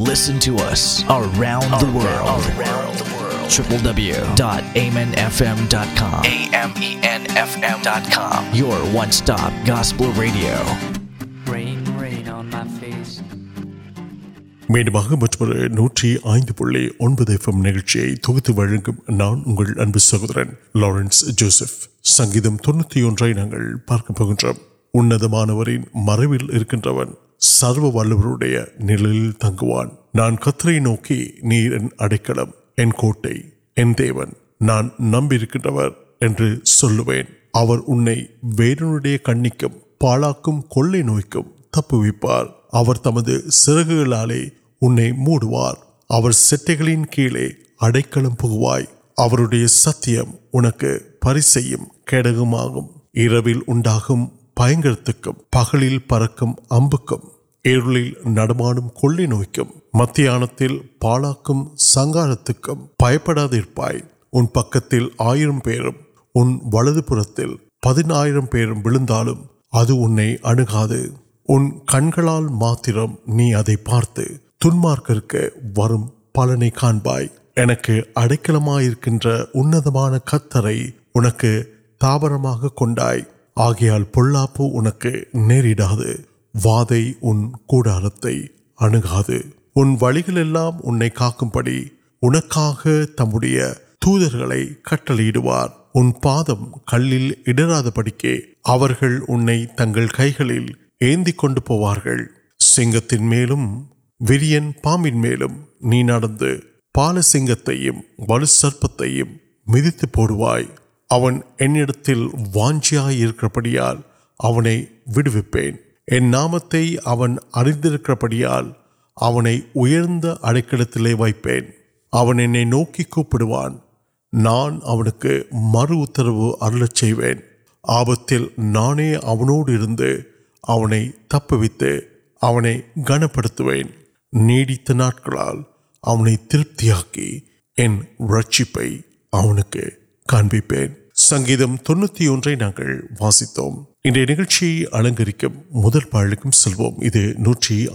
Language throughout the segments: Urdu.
میڈیا میرے نوٹ نوگل سہورن لارنس سنگم پارکم சர்வ வல்லவருடைய நிழலில் தங்குவான் நான் கத்தரை நோக்கி நீர் என் அடைக்கலம் என் கோட்டை என் தேவன் நான் நம்பியிருக்கின்றவர் என்று சொல்லுவேன் அவர் உன்னை வேறனுடைய கண்ணிக்கும் பாழாக்கும் கொள்ளை நோய்க்கும் தப்புவிப்பார் அவர் தமது சிறகுகளாலே உன்னை மூடுவார் அவர் செட்டைகளின் கீழே அடைக்கலம் புகுவாய் அவருடைய சத்தியம் உனக்கு பரிசெய்யும் கேடகமாகும் இரவில் உண்டாகும் பயங்கரத்துக்கும் பகலில் பறக்கும் அம்புக்கும் இருளில் நடமாடும் கொள்ளை நோய்க்கும் மத்தியானத்தில் பாழாக்கும் சங்காரத்துக்கும் பயப்படாதிருப்பாய் உன் பக்கத்தில் ஆயிரம் பேரும் உன் வலது புறத்தில் பதினாயிரம் பேரும் விழுந்தாலும் அது உன்னை அணுகாது உன் கண்களால் மாத்திரம் நீ அதை பார்த்து துன்மார்க்கருக்கு வரும் பலனை காண்பாய் எனக்கு அடைக்கலமாயிருக்கின்ற உன்னதமான கத்தரை உனக்கு தாபரமாக கொண்டாய் ஆகையால் பொல்லாப்பு உனக்கு நேரிடாது வாதை உன் கூடாரத்தை அணுகாது உன் வழிகளெல்லாம் உன்னை காக்கும்படி உனக்காக தம்முடைய தூதர்களை கட்டளையிடுவார் உன் பாதம் கல்லில் இடராதபடிக்கே அவர்கள் உன்னை தங்கள் கைகளில்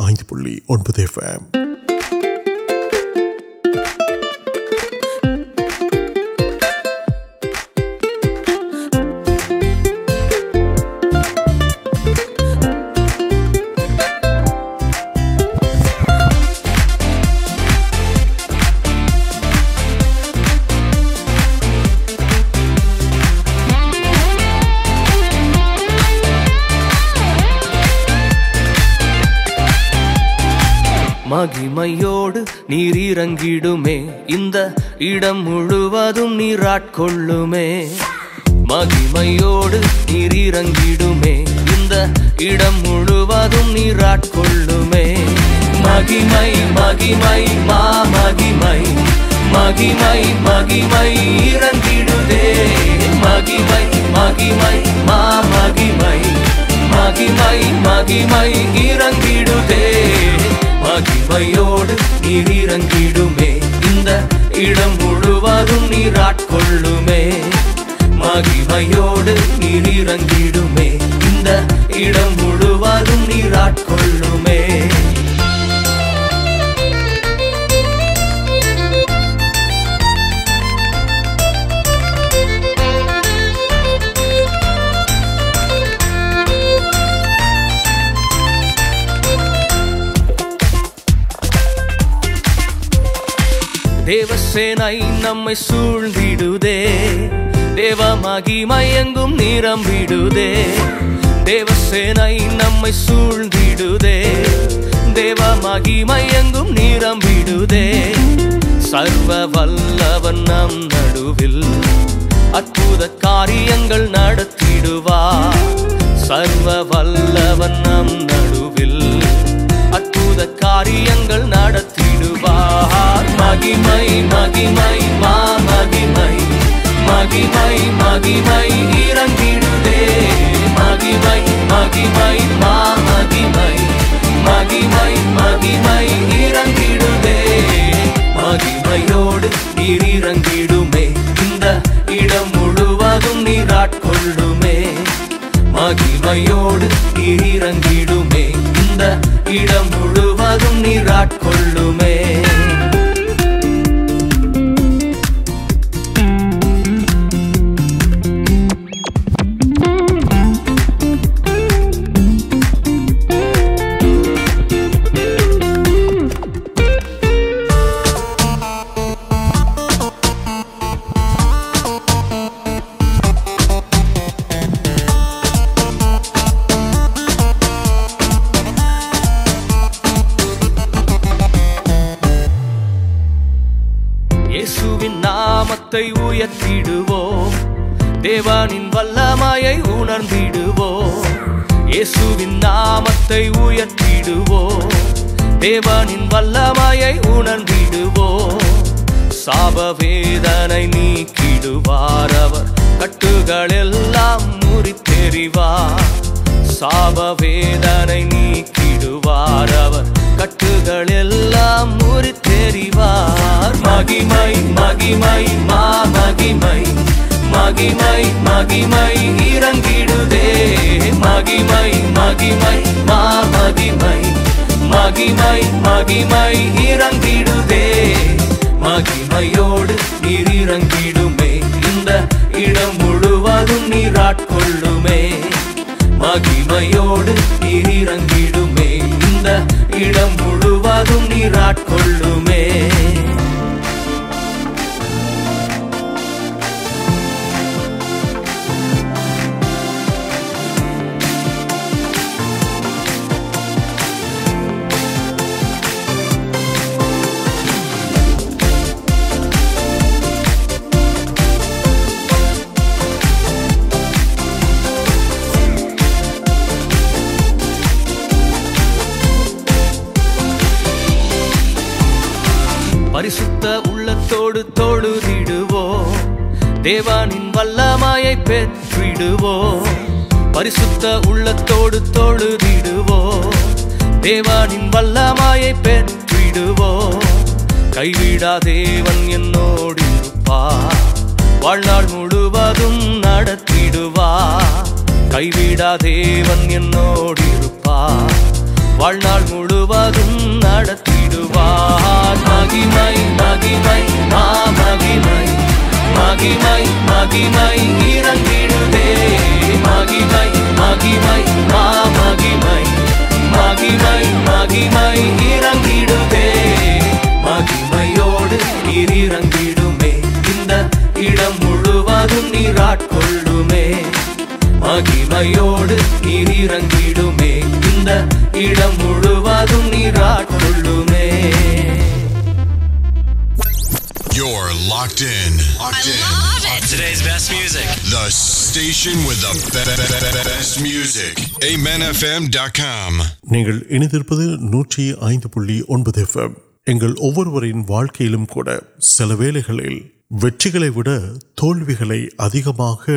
ஏந்தி கொண்டு போவார்கள் مہیم انٹم مہی میں مہیم مہیم مہینے مہیم மகிமையோடு நீர் இறங்கிடுமே இந்த இடம் முழுவதும் நீராட்கொள்ளுமே மகிமையோடு நீர் இறங்கிடுமே இந்த இடம் முழுவதும் நீராட்கொள்ளுமே سم دیو مہی میگ دیو سین دیو مہی میگ سرو و نم نو کارتی سرو و نم نارتی மகிமை மகிமை மா மகிமை மகிமை மகிமை இறங்கிடுதே மகிமை ویسو نام دیوان واپو کی وار ساپنے کی مہم مہیم مہیم مہیم مہیم مہیم مہیم مہی میں مہیم مہیم ارگ நீராட்கொள்ளுமே பரிசுத்த مہم مہینے مہینے مہینے مہینے مہیم آ مہم مہینے مہیم مہیم انڈا کل نہیںمن لم سولوکے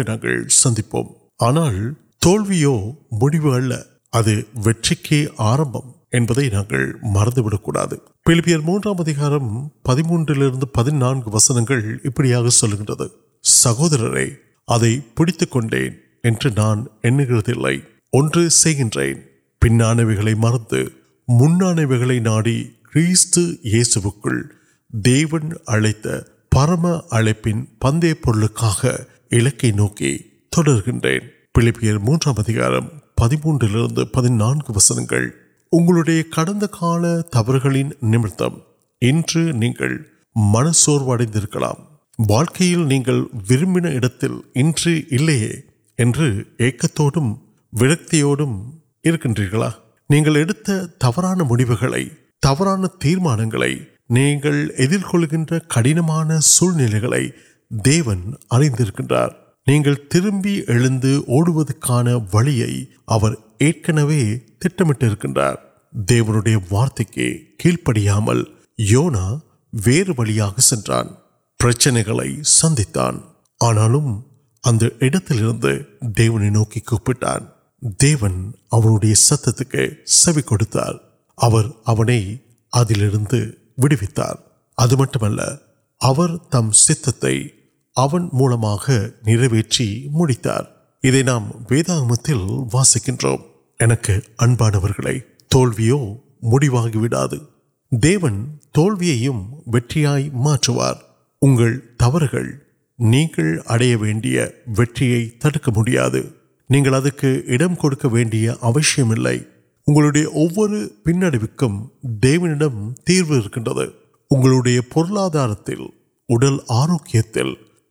نا سندھ ஆனால் தோல்வியோ முடிவு அல்ல அது வெற்றிக்கே ஆரம்பம் என்பதை நாங்கள் மறந்துவிடக்கூடாது பிலிப்பியர் மூன்றாம் அதிகாரம் பதிமூன்றிலிருந்து பதினான்கு வசனங்கள் இப்படியாக சொல்லுகின்றது சகோதரரை அதை பிடித்துக் கொண்டேன் என்று நான் எண்ணுகிறதில்லை ஒன்று செய்கின்றேன் பின்னானவைகளை மறந்து پار پہ تب نمک ویكل تبران ترمانوں كو ساتھ وارت کے کل یونا وغیرہ سنچنے سند آنا نوکر دیتا ویت مٹم تم سب அவன் மூலமாக நிறைவேற்றி முடித்தார் இதை நாம் வேதாகமத்தில் வாசிக்கின்றோம் எனக்கு அன்பானவர்களை தோல்வியோ முடிவாகி விடாது தேவன் தோல்வியையும் வெற்றியாய்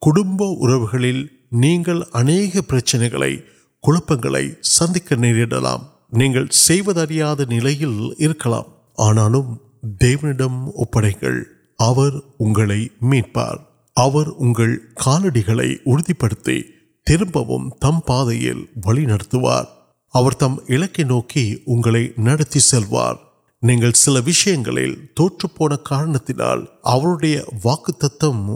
کڑب اچھے کلپن سندک نیڈلیا نل آنا دیوپر میٹپار پڑتی تربیم تم پاد تم اک نوکی اگلے سلوار سل وشن پونا کارن واقع تتم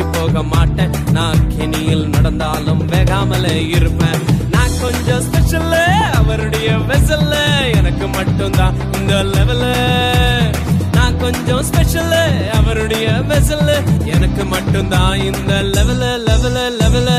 தூங்கி போக மாட்டேன் நான் கெனியில் நடந்தாலும் வேகாமலே இருப்பேன் நான் கொஞ்சம் ஸ்பெஷல் அவருடைய வெசல்ல எனக்கு மட்டும்தான் இந்த லெவலு நான் கொஞ்சம் ஸ்பெஷல் அவருடைய வெசல்ல எனக்கு மட்டும்தான் இந்த லெவலு லெவலு லெவலு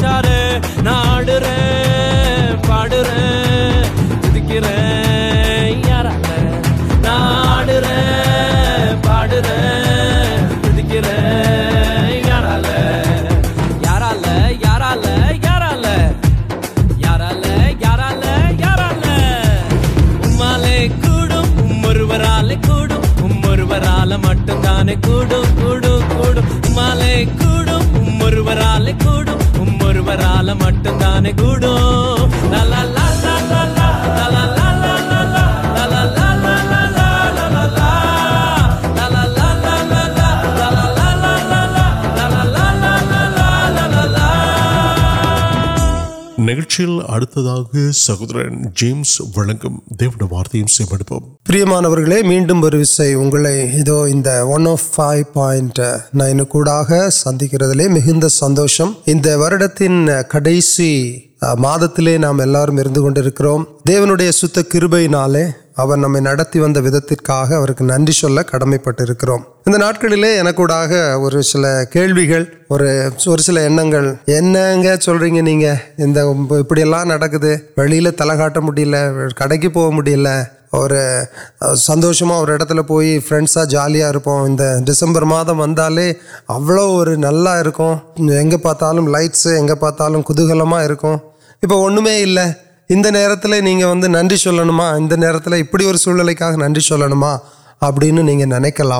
بیچارے نہ آڈ رہے مٹ ن سہور جیسے ولگ وارت میم سندھ کے مندرک دیو نرپینک نن کڑپلے سب سر گل رہی ول کا کڑکی پولیل اور سندشم اور پوی فرنڈس جالمر مدم ولا پتہ لوگ پتہ کدو اب نو نن چلنا ابھی اور سلک نن چلنا اب نکل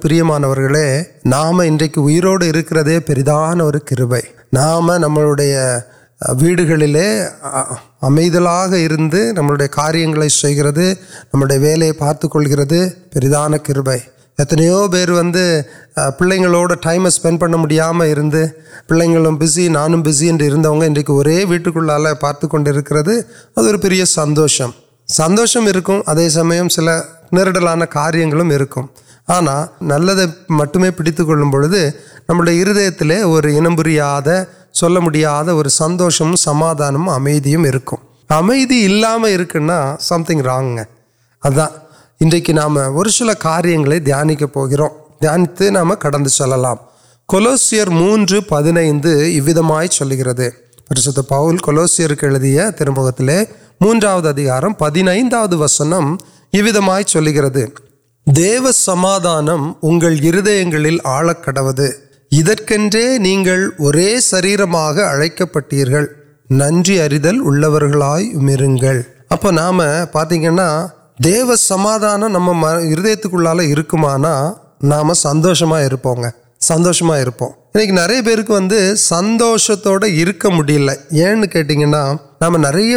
پرامکی ایرروڑے پریدان اور کبھی نام نمبر وی امیدا نئے کاریہ نم پارتک پریدان کبپائی اتنا پھر وائم اسپینڈ پڑ مجھے پلے پیسی نان پیزی انے ویٹکل پارتک ادھر سندوشم سندو سم سان کاریہ آنا نل مٹم پیتھے نمت اور چل میرے سندوشم سمادان امدم امدید سمتی اتنا کاریہ دھیان کے پوچھ رہا دھیان چل لر مو پہل گئے پر ساؤل کلوس ترمکت موجود پہ وسن یہ چل گرد سمادان آل کڑو اڑک پھر نن اریتلائی اب نام پتہ دیو سمادان نام میالمانا نام سندوشن سندوشن نکل سندوشت ارک میڈل یہاں نام ناشی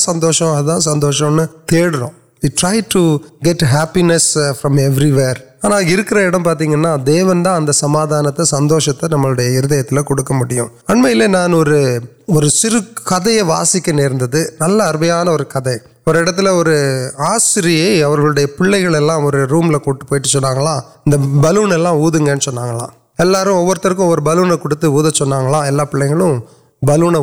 سندوشن ادوشہ سما سندے ہردیل واسک نل اربیاں اور آسری پاس روم بلونے بلونے کچھ چاہا پھر بلونے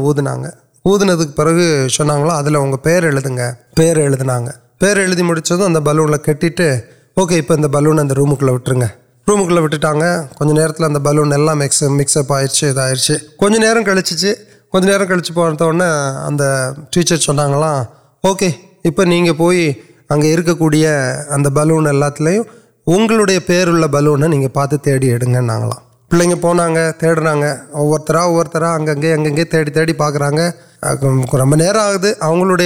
کے پاگل پھر ملون کٹے اوکے اب بلونے رومک وٹریں رومک ویٹا کچھ نی بل مکس مکسپ آئی آج کچھ نرم کلچر کو کلچر چھوگ اوکے اپے پوئی اگر کوئی اب بلونے لگا تو وہر بلونے نہیں پاتے تھی نہ پہنگیں تیڑا وہی پاکرا ر آپ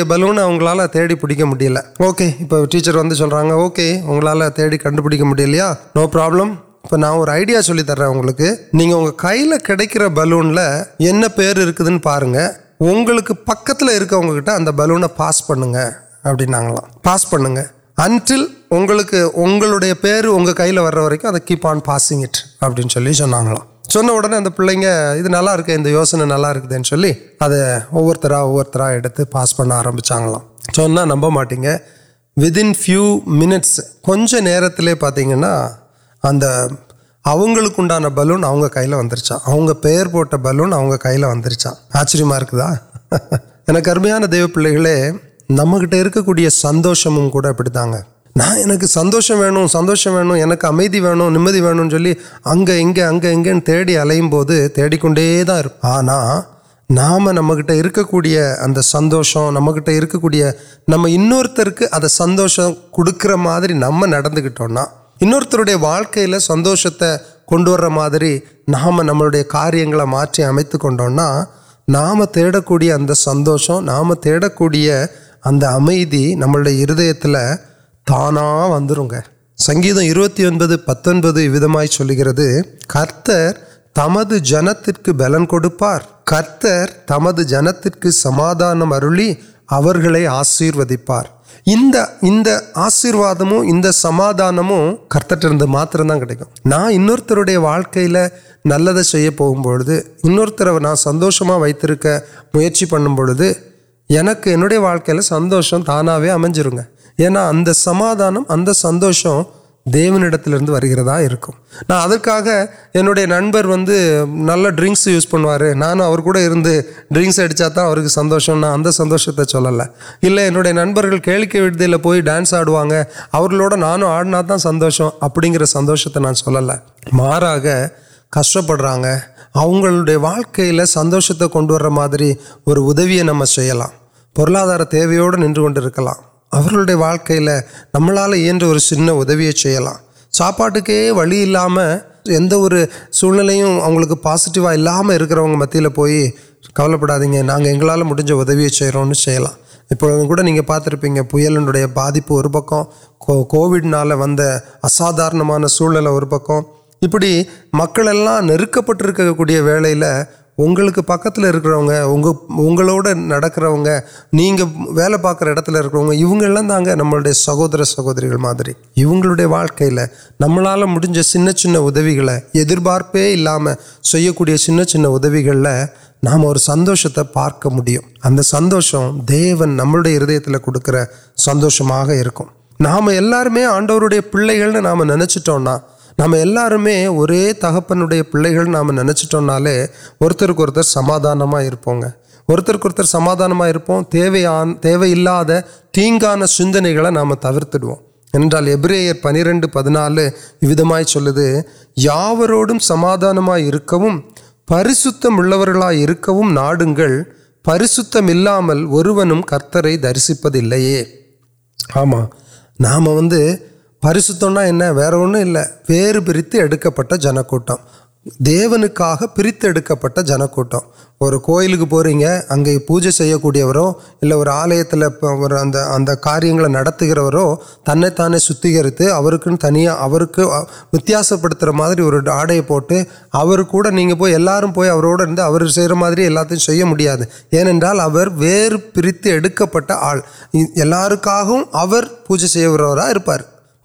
بلونے اگل پیكل اوكے اب ٹچر ویسے سوكے وہ نو پاپم نا اور یا كیل كی بلو لینا پیرد اُن پک انلونے پاس پڑھیں اب پہ انٹرل اگی وہ كیپ آن پسی ابھی چاہ چڑ پلاوسنے نلادے چلی وہرچ نمبی ودن فیو منٹس کچھ نی پا اگر اوگان بلون اگر کئی ونچا پے بلون کئی ونرچہ آچرمکا کمیا دےو پلے نمک کو سندوشمک ابھی تا نہوشم سندو امید ویمد وین چلیے اگیں اگن تیڑ الکے دا آنا نام نمک کو سندوشم نمک کو نم انتر کے ادھر سندوشن کڑکر مارکنا انڈیا واقعی سندوشت کن وام نم کار منٹنا نام تیڑک سندوشم نام تیڑک نمد تانا ون سنگم اروت پتنپی چل گردر تمہ جن تلنگار كر جنت كے سمادان مرلی آشیوپار ان آشیواد ان سمادان كرد كی نا انورت واكل نلد سے انور سندو وكشی پڑھے كے واكل سندوشن تانا امجر گ یہاں اگر سمادان دیونی ادکے ننپر ویسے نل ڈس یوز پنوار نانک ڈسان کے سندوشا ادھر سندوشتے چللے اِلے ان کے لیے پوئنس آگے نان آند ابھی گھر سندوشت نا سل کشپیں اوگے واقعی سندوشتے کنویں اور ادویا نملو ننکر کر اگر نمال اور سنویاں ساپاٹک وویم یو سلسی مت کبپ پڑادی ناج ادویاں نہیں پتھر پیلے باد پکوڈن وسادار سر پکوڑ مکل ن پٹرک کرویل وہ پکلوگیں اگڑ پا کر نمور سہوریاں میری اوگے واقعی نمال من سد یارپی سن سد نام اور سندوش پارک میم اتنا سندوشم دیو نند نام آڈو پا نچا نام تک پڑے پاس اور سمادان اور سماان تیویل تیان سام تبری پنر پہ نالم چلے یا یا سمادان پریشتما کرامل کرتر درسپل آما نام ویسے پریسا وارے ورپت جن کوٹم دےوکا پر جن کو پوری اگ پوجرو اِلیہ کاریہ گرو تنہیں تانے ستکری تنیاس پڑھ رہی اور آڑپ پوٹ نہیں پوار پوئیں اور یوز مرپ پر آل یقین پوجر اب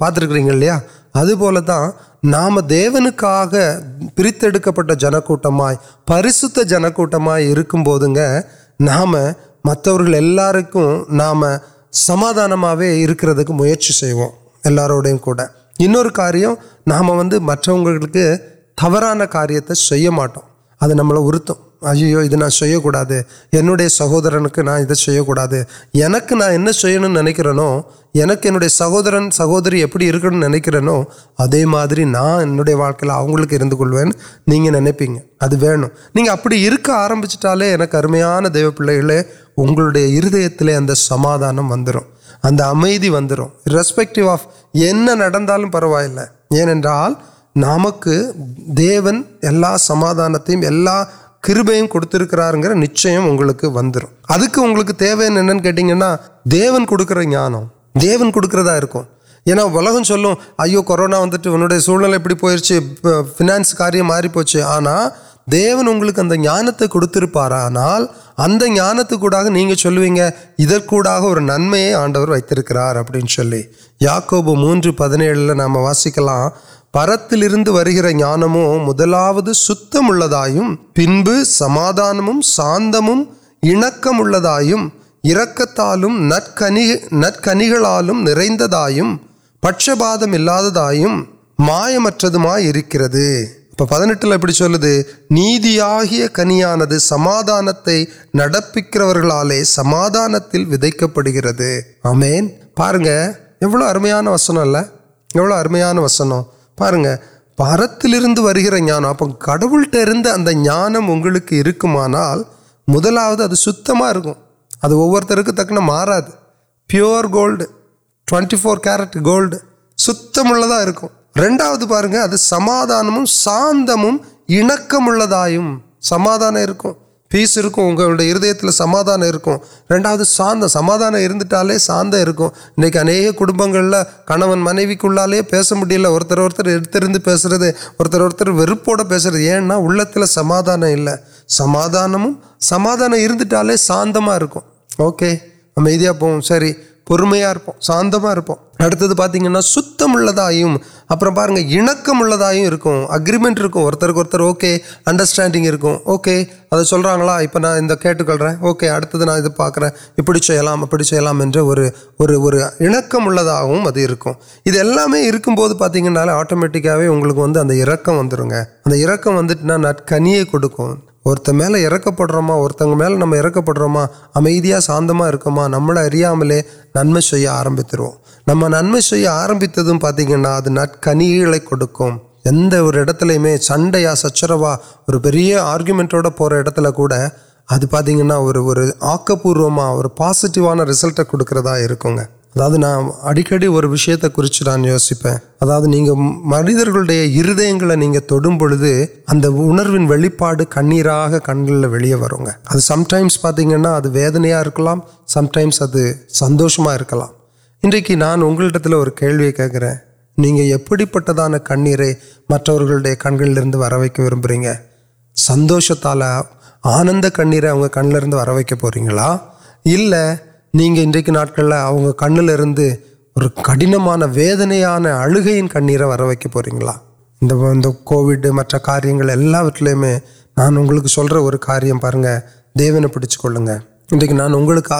پاترکری اے پولی دا نام دیوک پریت جن کو پریشت جن کو بو نام مطلب نام سمادانے کے مجھے سے کاریہ نام وقت تبران کاریہ ادب ارتو اویہ نواڈے سہور کے نوکری سہورن سہوری نوٹ واقعی آگے کلو نہیں نا ابھی آرمچ دیوپ پہلے گلے اُنڈے ہردت سماد اتنا امید وندر رسپٹیو آف یو پرو نمک دی فنسچے آنا دیوکتے کتر پارل جانا نہیں نمبر وکار ابھی یا موجود پہن وسی پرانو مجھے ستملہ پہ سماد نال پچ پایا پہنٹل ابھی چلے نی کنیا سمادان سمادان پڑھ رہے ارمیاں وسنگ ارمیا وسن پڑتی یا کڑوٹ اگلکان مدلوت مارا پور گولڈ ٹوینٹی فو کی گولڈ ستم روزگار ادھر سمادان ساند سمادان پیسے وہ ہرد سمادان ررن سمادانے ساند انٹبل کنون منوکے پہس میڈل اور پیسہ اور اور سمادان سما سمادان سا کے پو ساری اورمیاں ساندا اڑت پاتا ستم اپر پہ لائن اکریمنٹ اڈرسٹا سلک کلر اوکے اڑ پاک ابھی ابھی سیلام ادام بواد پتہ آٹو مٹک ونکا کنیا کھڑک اور میل ارک پڑت میل نمک پڑھا امید ساند نمیام ننم آرمتہ نمب نرت پتہ ادھر نن کمت سا سچروا اور پری آرکو پڑت ابھی پتہ اور آکپورو اور پسیٹیوان ریسلٹ کڑکردا کو ادا نا اڑکی اور کھیت نا یوز پہ ادا نہیں مردگی ہردوپا کنیرا کنگل ویسے سم ٹائمس پتہ ابھی ویدنیاں سم ٹائمس ادھر سندوش کر نان اگت اور نہیں پٹھان کنیر کنگل وقت وربری سندوتال آنند کنیر اگر کنل وق نہیںکل کن کڑن ویدن اڑ گین کر وکا کو کاریہ ویسے سل رہا پہ پیچھے انبک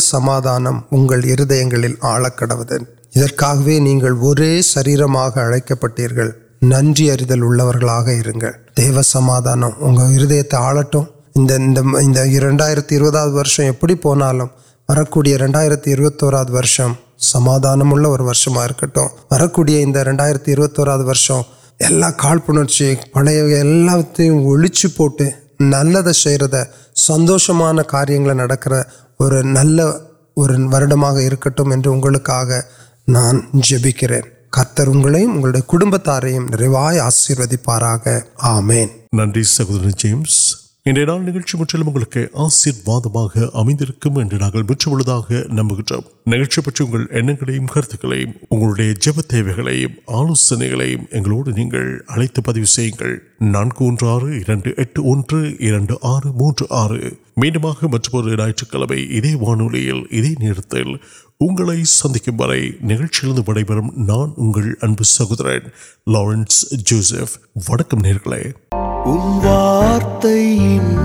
سمادان آلک سر اڑک پہ نن اریتل آگے دیو سمادان آڑ سمدان سندوشن کاریہ نل اور کتر کڑب تار آشیوار آمین سند نچ سہدر لارنس طیب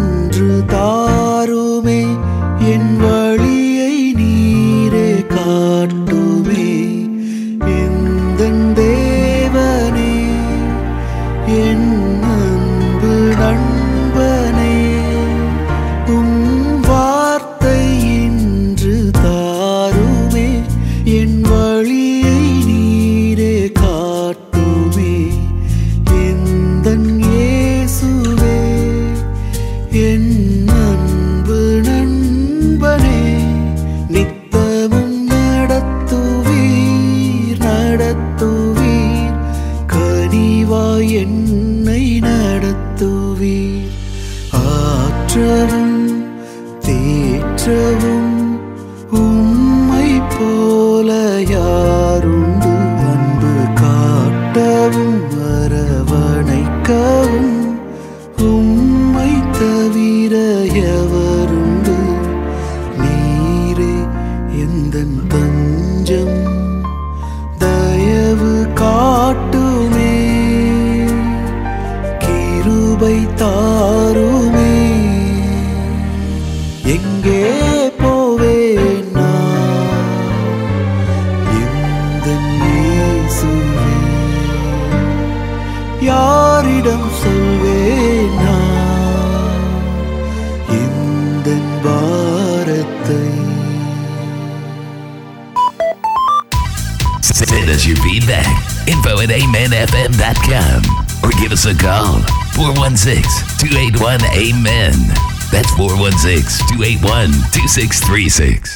281